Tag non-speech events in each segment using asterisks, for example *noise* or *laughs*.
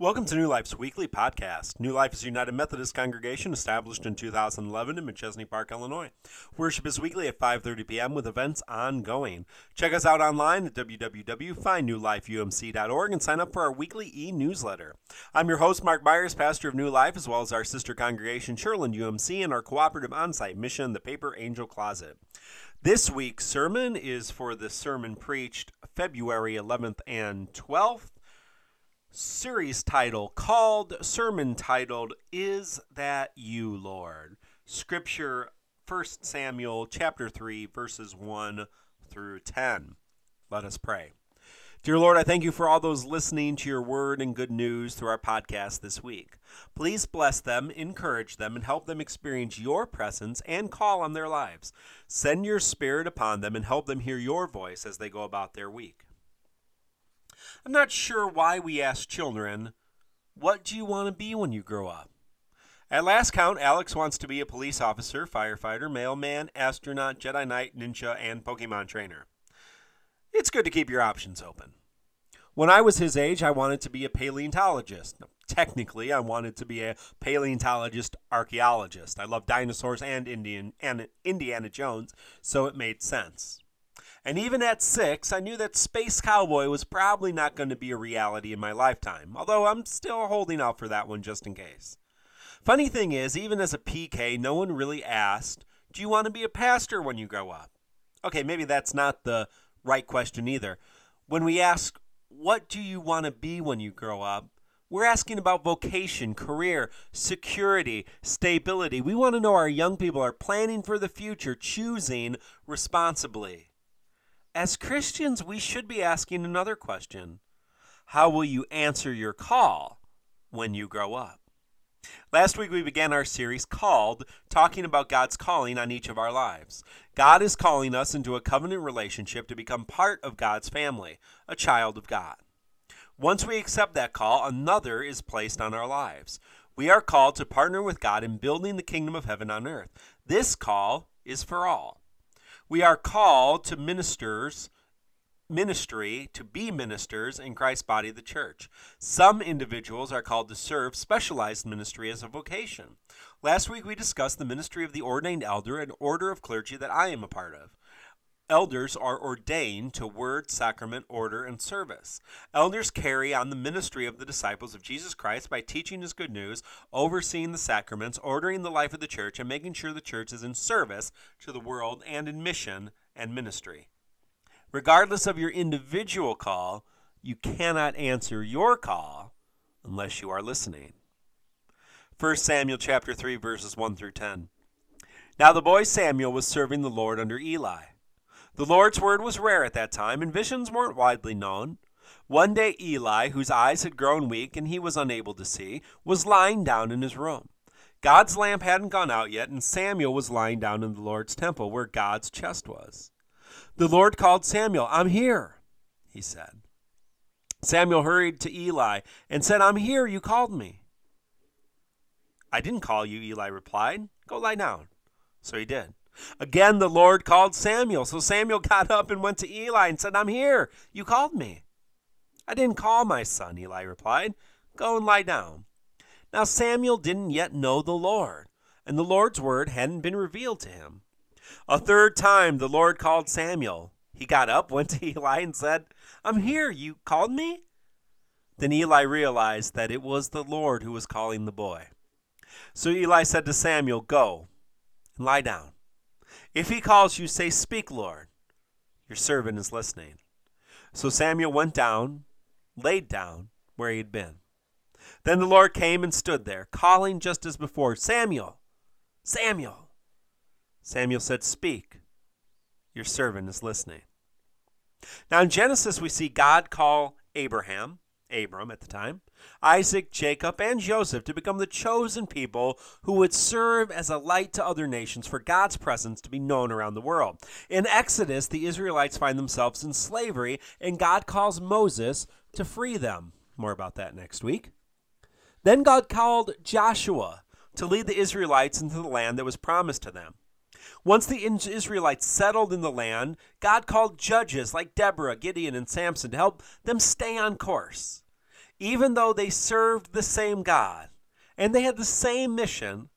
Welcome to New Life's weekly podcast. New Life is a United Methodist congregation established in 2011 in Machesney Park, Illinois. Worship is weekly at 5:30 p.m. with events ongoing. Check us out online at www.findnewlifeumc.org and sign up for our weekly e-newsletter. I'm your host Mark Myers, pastor of New Life, as well as our sister congregation Shirland UMC and our cooperative on-site mission, the Paper Angel Closet. This week's sermon is for the sermon preached February 11th and 12th series title called sermon titled is that you lord scripture 1 samuel chapter 3 verses 1 through 10 let us pray Dear Lord, I thank you for all those listening to your word and good news through our podcast this week. Please bless them, encourage them, and help them experience your presence and call on their lives. Send your spirit upon them and help them hear your voice as they go about their week. I'm not sure why we ask children, What do you want to be when you grow up? At last count, Alex wants to be a police officer, firefighter, mailman, astronaut, Jedi Knight, ninja, and Pokemon trainer. It's good to keep your options open. When I was his age, I wanted to be a paleontologist. Technically, I wanted to be a paleontologist archaeologist. I love dinosaurs and Indian and Indiana Jones, so it made sense. And even at six, I knew that Space Cowboy was probably not going to be a reality in my lifetime, although I'm still holding out for that one just in case. Funny thing is, even as a PK, no one really asked, Do you want to be a pastor when you grow up? Okay, maybe that's not the right question either. When we ask, What do you want to be when you grow up? We're asking about vocation, career, security, stability. We want to know our young people are planning for the future, choosing responsibly. As Christians, we should be asking another question How will you answer your call when you grow up? Last week, we began our series called Talking About God's Calling on Each of Our Lives. God is calling us into a covenant relationship to become part of God's family, a child of God. Once we accept that call, another is placed on our lives. We are called to partner with God in building the kingdom of heaven on earth. This call is for all. We are called to ministers ministry to be ministers in Christ's body, of the church. Some individuals are called to serve specialized ministry as a vocation. Last week we discussed the ministry of the ordained elder, an order of clergy that I am a part of. Elders are ordained to word, sacrament, order, and service. Elders carry on the ministry of the disciples of Jesus Christ by teaching his good news, overseeing the sacraments, ordering the life of the church, and making sure the church is in service to the world and in mission and ministry. Regardless of your individual call, you cannot answer your call unless you are listening. 1 Samuel chapter 3 verses 1 through 10. Now the boy Samuel was serving the Lord under Eli. The Lord's word was rare at that time, and visions weren't widely known. One day, Eli, whose eyes had grown weak and he was unable to see, was lying down in his room. God's lamp hadn't gone out yet, and Samuel was lying down in the Lord's temple where God's chest was. The Lord called Samuel. I'm here, he said. Samuel hurried to Eli and said, I'm here. You called me. I didn't call you, Eli replied. Go lie down. So he did. Again, the Lord called Samuel. So Samuel *laughs* got up and went to Eli and said, I'm here. You called me. I didn't call my son, Eli replied. Go and lie down. Now Samuel didn't yet know the Lord, and the Lord's word hadn't been revealed to him. A third time the Lord called Samuel. He got up, *laughs* went to Eli, and said, I'm here. You called me? Then Eli realized that it was the Lord who was calling the boy. So Eli said to Samuel, Go and lie down. If he calls you, say, Speak, Lord. Your servant is listening. So Samuel went down, laid down where he had been. Then the Lord came and stood there, calling just as before, Samuel, Samuel. Samuel said, Speak. Your servant is listening. Now in Genesis, we see God call Abraham, Abram at the time, Isaac, Jacob, and Joseph to become the chosen people who would serve as a light to other nations for God's presence to be known around the world. In Exodus, the Israelites find themselves in slavery, and God calls Moses to free them. More about that next week. Then God called Joshua to lead the Israelites into the land that was promised to them. Once the Israelites settled in the land, God called judges like Deborah, Gideon, and Samson to help them stay on course. even though they served the same God and they had the same mission,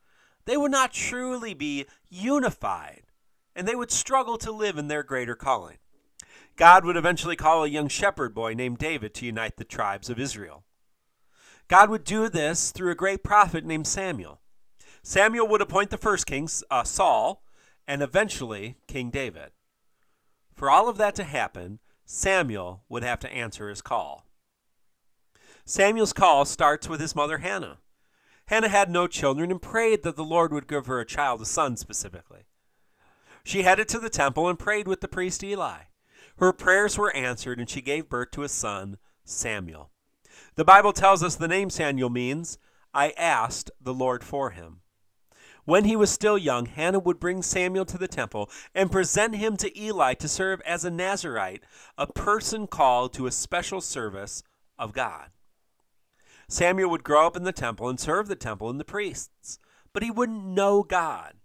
they would not truly be unified and they would struggle to live in their greater calling. God would eventually call a young shepherd boy named David to unite the tribes of Israel. God would do this through a great prophet named Samuel. Samuel would appoint the first king, uh, Saul, and eventually King David. For all of that to happen, Samuel would have to answer his call. Samuel's call starts with his mother Hannah. Hannah had no children and prayed that the Lord would give her a child, a son specifically. She headed to the temple and prayed with the priest Eli. Her prayers were answered, and she gave birth to a son, Samuel. The Bible tells us the name Samuel means, I asked the Lord for him. When he was still young, Hannah would bring Samuel to the temple and present him to Eli to serve as a Nazarite, a person called to a special service of God. Samuel would grow up in the temple and serve the temple and the priests, but he wouldn't know God.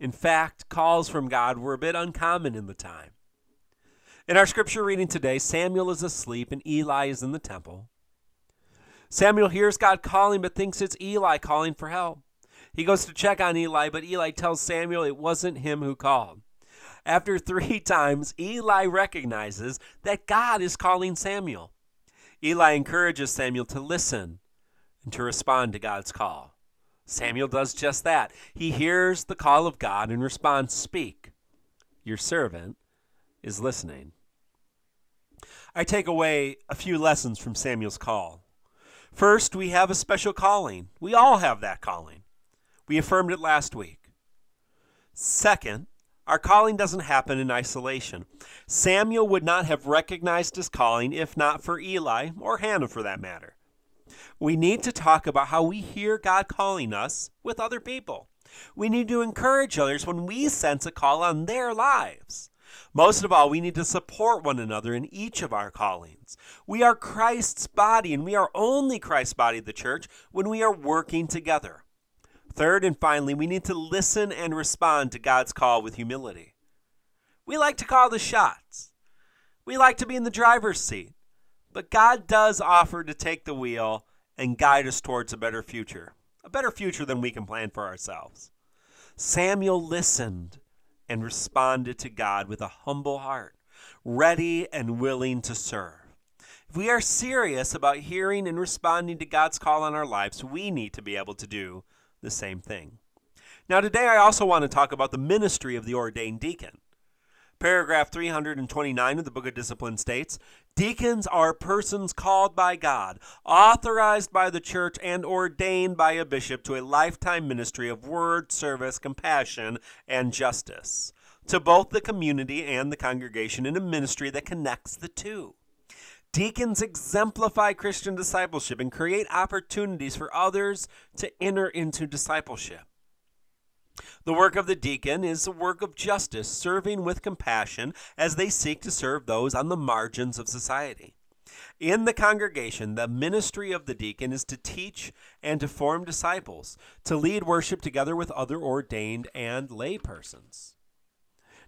In fact, calls from God were a bit uncommon in the time. In our scripture reading today, Samuel is asleep and Eli is in the temple. Samuel hears God calling but thinks it's Eli calling for help. He goes to check on Eli, but Eli tells Samuel it wasn't him who called. After *laughs* three times, Eli recognizes that God is calling Samuel. Eli encourages Samuel to listen and to respond to God's call. Samuel does just that. He hears the call of God and responds, Speak. Your servant is listening. I take away a few lessons from Samuel's call. First, we have a special calling. We all have that calling. We affirmed it last week. Second, our calling doesn't happen in isolation. Samuel would not have recognized his calling if not for Eli, or Hannah for that matter. We need to talk about how we hear God calling us with other people. We need to encourage others when we sense a call on their lives. Most of all, we need to support one another in each of our callings. We are Christ's body, and we are only Christ's body, the church, when we are working together. Third and finally, we need to listen and respond to God's call with humility. We like to call the shots. We like to be in the driver's seat. But God does offer to take the wheel and guide us towards a better future, a better future than we can plan for ourselves. Samuel listened and responded to God with a humble heart, ready and willing to serve. If we are serious about hearing and responding to God's call on our lives, we need to be able to do the same thing. Now, today I also want to talk about the ministry of the ordained deacon. Paragraph 329 of the Book of Discipline states Deacons are persons called by God, authorized by the church, and ordained by a bishop to a lifetime ministry of word, service, compassion, and justice to both the community and the congregation in a ministry that connects the two. Deacons exemplify Christian discipleship and create opportunities for others to enter into discipleship. The work of the deacon is a work of justice, serving with compassion as they seek to serve those on the margins of society. In the congregation, the ministry of the deacon is to teach and to form disciples, to lead worship together with other ordained and lay persons.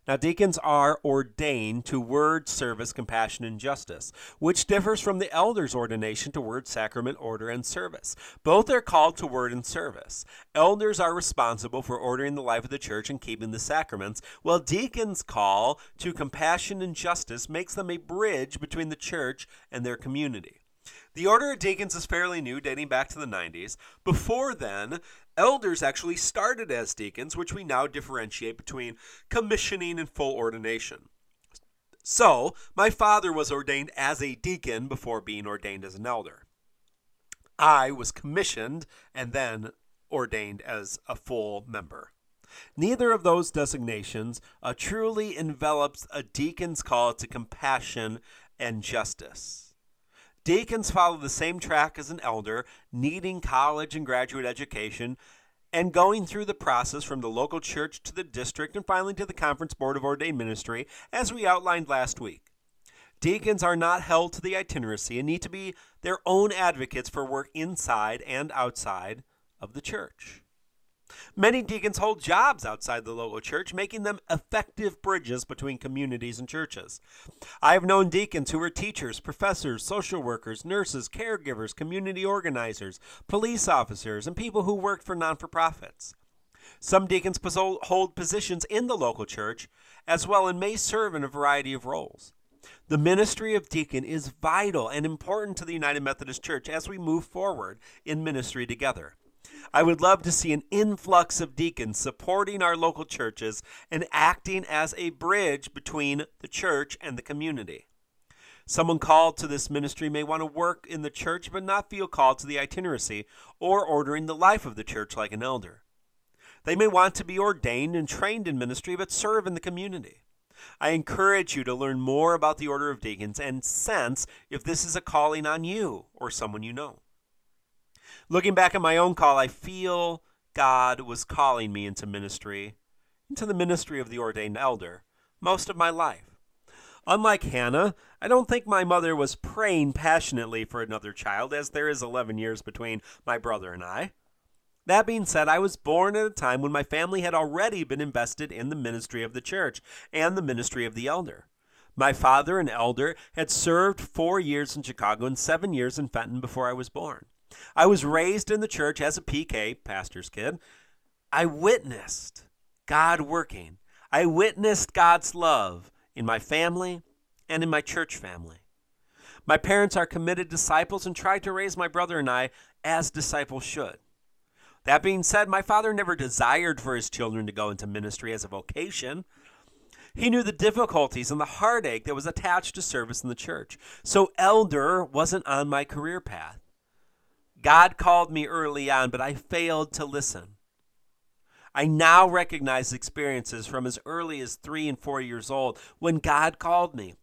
Now, deacons are ordained to word, service, compassion, and justice, which differs from the elder's ordination to word, sacrament, order, and service. Both are called to word and service. Elders are responsible for ordering the life of the church and keeping the sacraments, while deacons' call to compassion and justice makes them a bridge between the church and their community. The Order of Deacons is fairly new, dating back to the 90s. Before then, elders actually started as deacons, which we now differentiate between commissioning and full ordination. So, my father was ordained as a deacon before being ordained as an elder. I was commissioned and then ordained as a full member. Neither of those designations uh, truly envelops a deacon's call to compassion and justice. Deacons follow the same track as an elder, needing college and graduate education, and going through the process from the local church to the district and finally to the Conference Board of Ordained Ministry, as we outlined last week. Deacons are not held to the itineracy and need to be their own advocates for work inside and outside of the church. Many deacons hold jobs outside the local church, making them effective bridges between communities and churches. I have known deacons who were teachers, professors, social workers, nurses, caregivers, community organizers, police officers, and people who worked for non for profits. Some deacons hold positions in the local church as well and may serve in a variety of roles. The ministry of deacon is vital and important to the United Methodist Church as we move forward in ministry together. I would love to see an influx of deacons supporting our local churches and acting as a bridge between the church and the community. Someone called to this ministry may want to work in the church but not feel called to the itinerancy or ordering the life of the church like an elder. They may want to be ordained and trained in ministry but serve in the community. I encourage you to learn more about the Order of Deacons and sense if this is a calling on you or someone you know. Looking back at my own call, I feel God was calling me into ministry, into the ministry of the ordained elder, most of my life. Unlike Hannah, I don't think my mother was praying passionately for another child, as there is 11 years between my brother and I. That being said, I was born at a time when my family had already been invested in the ministry of the church and the ministry of the elder. My father, an elder, had served four years in Chicago and seven years in Fenton before I was born. I was raised in the church as a PK, pastor's kid. I witnessed God working. I witnessed God's love in my family and in my church family. My parents are committed disciples and tried to raise my brother and I as disciples should. That being said, my father never desired for his children to go into ministry as a vocation. He knew the difficulties and the heartache that was attached to service in the church. So, elder wasn't on my career path. God called me early on, but I failed to listen. I now recognize experiences from as early as three and four years old when God called me.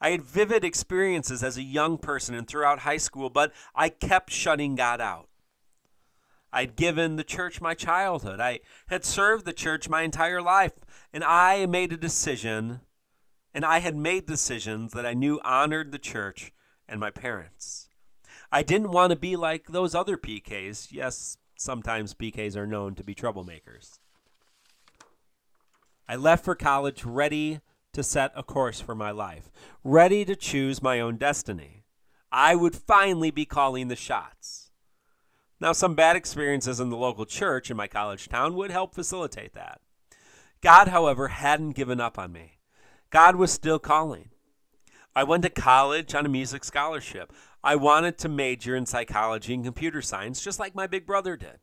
I had vivid experiences as a young person and throughout high school, but I kept shutting God out. I'd given the church my childhood. I had served the church my entire life. And I made a decision, and I had made decisions that I knew honored the church and my parents. I didn't want to be like those other PKs. Yes, sometimes PKs are known to be troublemakers. I left for college ready to set a course for my life, ready to choose my own destiny. I would finally be calling the shots. Now, some bad experiences in the local church in my college town would help facilitate that. God, however, hadn't given up on me. God was still calling. I went to college on a music scholarship. I wanted to major in psychology and computer science, just like my big brother did.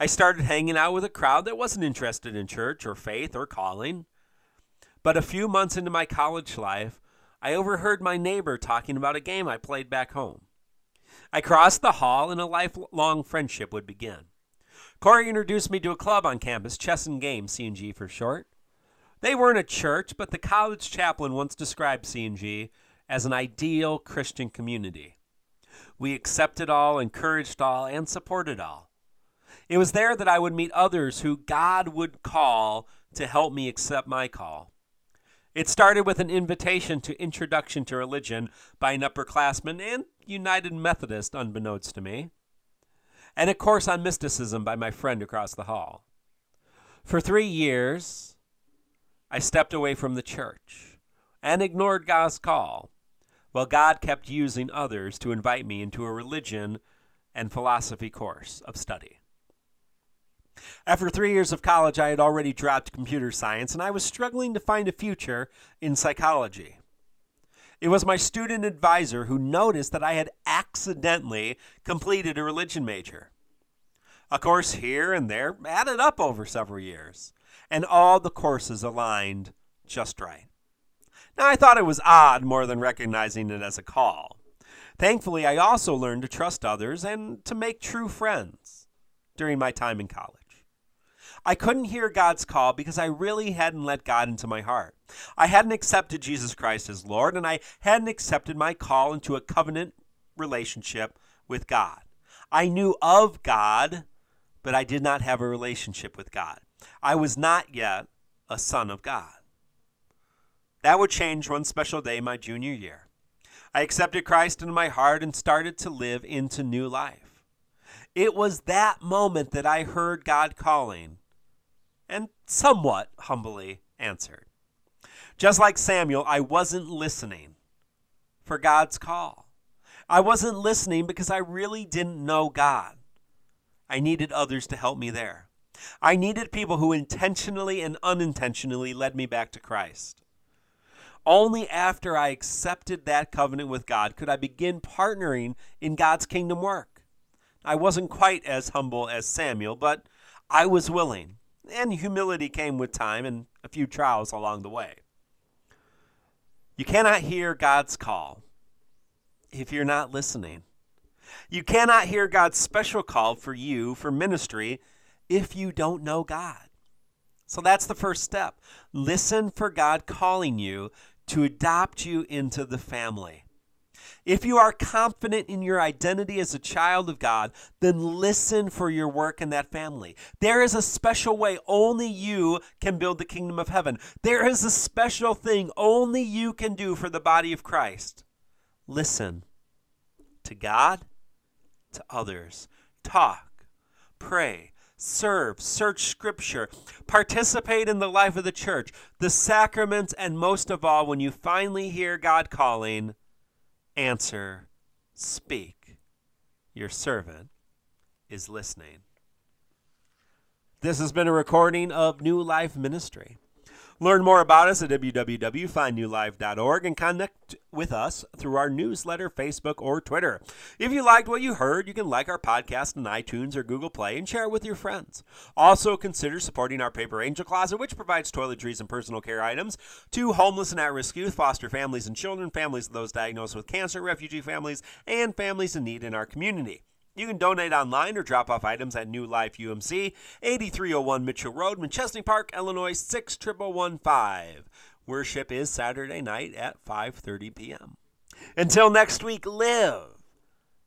I started hanging out with a crowd that wasn't interested in church or faith or calling. But a few months into my college life, I overheard my neighbor talking about a game I played back home. I crossed the hall and a lifelong friendship would begin. Corey introduced me to a club on campus, Chess and Games, C&G for short. They weren't a church, but the college chaplain once described C&G as an ideal Christian community. We accepted all, encouraged all, and supported all. It was there that I would meet others who God would call to help me accept my call. It started with an invitation to Introduction to Religion by an upperclassman and United Methodist, unbeknownst to me, and a course on mysticism by my friend across the hall. For three years, I stepped away from the church and ignored God's call, while God kept using others to invite me into a religion and philosophy course of study. After three years of college, I had already dropped computer science and I was struggling to find a future in psychology. It was my student advisor who noticed that I had accidentally completed a religion major. A course here and there added up over several years, and all the courses aligned just right. Now, I thought it was odd more than recognizing it as a call. Thankfully, I also learned to trust others and to make true friends during my time in college. I couldn't hear God's call because I really hadn't let God into my heart. I hadn't accepted Jesus Christ as Lord, and I hadn't accepted my call into a covenant relationship with God. I knew of God, but I did not have a relationship with God. I was not yet a son of God. That would change one special day my junior year. I accepted Christ into my heart and started to live into new life. It was that moment that I heard God calling and somewhat humbly answered. Just like Samuel, I wasn't listening for God's call. I wasn't listening because I really didn't know God. I needed others to help me there. I needed people who intentionally and unintentionally led me back to Christ. Only after I accepted that covenant with God could I begin partnering in God's kingdom work. I wasn't quite as humble as Samuel, but I was willing, and humility came with time and a few trials along the way. You cannot hear God's call if you're not listening. You cannot hear God's special call for you for ministry if you don't know God. So that's the first step. Listen for God calling you to adopt you into the family. If you are confident in your identity as a child of God, then listen for your work in that family. There is a special way only you can build the kingdom of heaven. There is a special thing only you can do for the body of Christ. Listen to God, to others. Talk, pray, serve, search Scripture, participate in the life of the church, the sacraments, and most of all, when you finally hear God calling, answer, speak. Your servant is listening. This has been a recording of New Life Ministry. Learn more about us at www.findnewlife.org and connect with us through our newsletter, Facebook, or Twitter. If you liked what you heard, you can like our podcast on iTunes or Google Play and share it with your friends. Also, consider supporting our Paper Angel Closet, which provides toiletries and personal care items to homeless and at risk youth, foster families and children, families of those diagnosed with cancer, refugee families, and families in need in our community. You can donate online or drop off items at New Life UMC, 8301 Mitchell Road, Machesney Park, Illinois 61115. Worship is Saturday night at 5:30 p.m. Until next week, live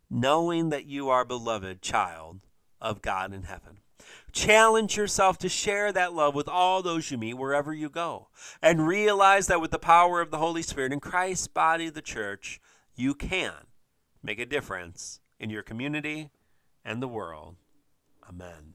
knowing that you are beloved child of God in heaven. Challenge yourself to share that love with all those you meet wherever you go. And realize that with the power of the Holy Spirit in Christ's body, the church, you can make a difference in your community and the world. Amen.